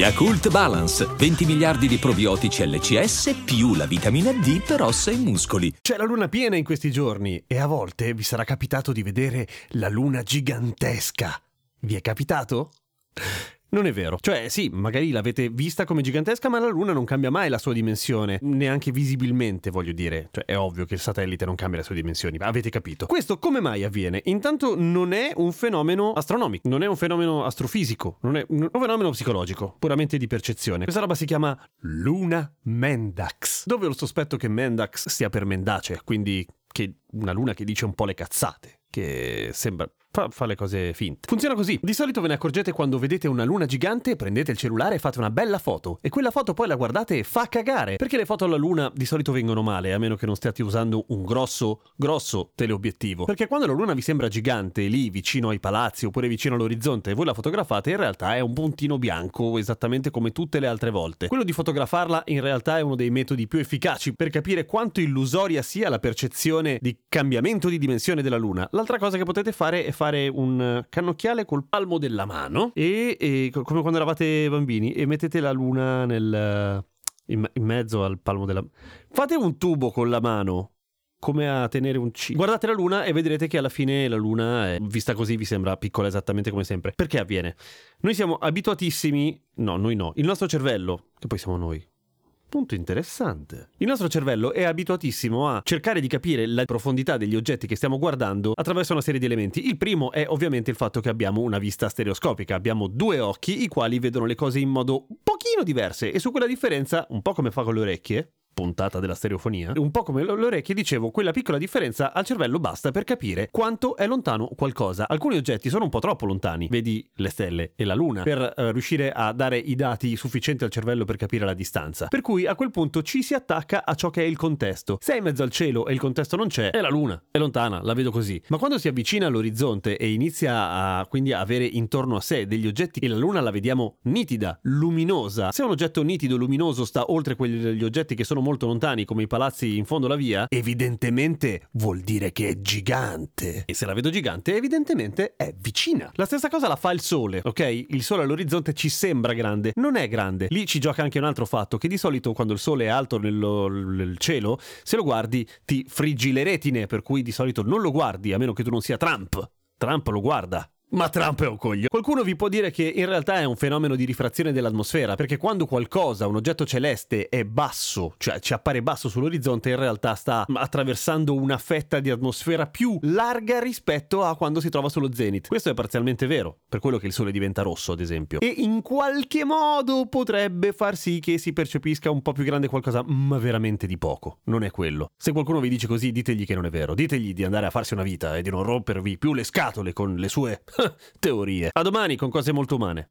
Yakult Balance, 20 miliardi di probiotici LCS più la vitamina D per ossa e muscoli. C'è la luna piena in questi giorni e a volte vi sarà capitato di vedere la luna gigantesca. Vi è capitato? Non è vero. Cioè, sì, magari l'avete vista come gigantesca, ma la Luna non cambia mai la sua dimensione, neanche visibilmente, voglio dire. Cioè, è ovvio che il satellite non cambia le sue dimensioni, ma avete capito. Questo come mai avviene? Intanto non è un fenomeno astronomico, non è un fenomeno astrofisico, non è un fenomeno psicologico, puramente di percezione. Questa roba si chiama Luna Mendax, dove ho il sospetto che Mendax stia per mendace, quindi che una luna che dice un po' le cazzate, che sembra Fa, fa, le cose finte. Funziona così. Di solito ve ne accorgete quando vedete una luna gigante, prendete il cellulare e fate una bella foto. E quella foto poi la guardate e fa cagare. Perché le foto alla luna di solito vengono male, a meno che non stiate usando un grosso, grosso teleobiettivo. Perché quando la luna vi sembra gigante, lì vicino ai palazzi oppure vicino all'orizzonte e voi la fotografate, in realtà è un puntino bianco, esattamente come tutte le altre volte. Quello di fotografarla in realtà è uno dei metodi più efficaci per capire quanto illusoria sia la percezione di cambiamento di dimensione della luna. L'altra cosa che potete fare è fare un cannocchiale col palmo della mano e, e come quando eravate bambini e mettete la luna nel, in, in mezzo al palmo della mano. Fate un tubo con la mano come a tenere un C. Guardate la luna e vedrete che alla fine la luna, è, vista così, vi sembra piccola esattamente come sempre. Perché avviene? Noi siamo abituatissimi, no, noi no, il nostro cervello, che poi siamo noi, Punto interessante. Il nostro cervello è abituatissimo a cercare di capire la profondità degli oggetti che stiamo guardando attraverso una serie di elementi. Il primo è ovviamente il fatto che abbiamo una vista stereoscopica, abbiamo due occhi i quali vedono le cose in modo un pochino diverse e su quella differenza, un po' come fa con le orecchie, puntata della stereofonia, un po' come le orecchie dicevo, quella piccola differenza al cervello basta per capire quanto è lontano qualcosa. Alcuni oggetti sono un po' troppo lontani, vedi le stelle e la luna, per uh, riuscire a dare i dati sufficienti al cervello per capire la distanza. Per cui a quel punto ci si attacca a ciò che è il contesto. Se è in mezzo al cielo e il contesto non c'è, è la luna, è lontana, la vedo così. Ma quando si avvicina all'orizzonte e inizia a quindi a avere intorno a sé degli oggetti e la luna la vediamo nitida, luminosa. Se un oggetto nitido, luminoso sta oltre quegli oggetti che sono molto molto lontani come i palazzi in fondo alla via, evidentemente vuol dire che è gigante. E se la vedo gigante, evidentemente è vicina. La stessa cosa la fa il sole, ok? Il sole all'orizzonte ci sembra grande, non è grande. Lì ci gioca anche un altro fatto, che di solito quando il sole è alto nello, nel cielo, se lo guardi ti friggi le retine, per cui di solito non lo guardi, a meno che tu non sia Trump. Trump lo guarda. Ma Trump è un coglio. Qualcuno vi può dire che in realtà è un fenomeno di rifrazione dell'atmosfera, perché quando qualcosa, un oggetto celeste, è basso, cioè ci appare basso sull'orizzonte, in realtà sta attraversando una fetta di atmosfera più larga rispetto a quando si trova sullo zenith. Questo è parzialmente vero, per quello che il Sole diventa rosso, ad esempio. E in qualche modo potrebbe far sì che si percepisca un po' più grande qualcosa, ma veramente di poco. Non è quello. Se qualcuno vi dice così, ditegli che non è vero. Ditegli di andare a farsi una vita e di non rompervi più le scatole con le sue teorie. A domani con cose molto umane.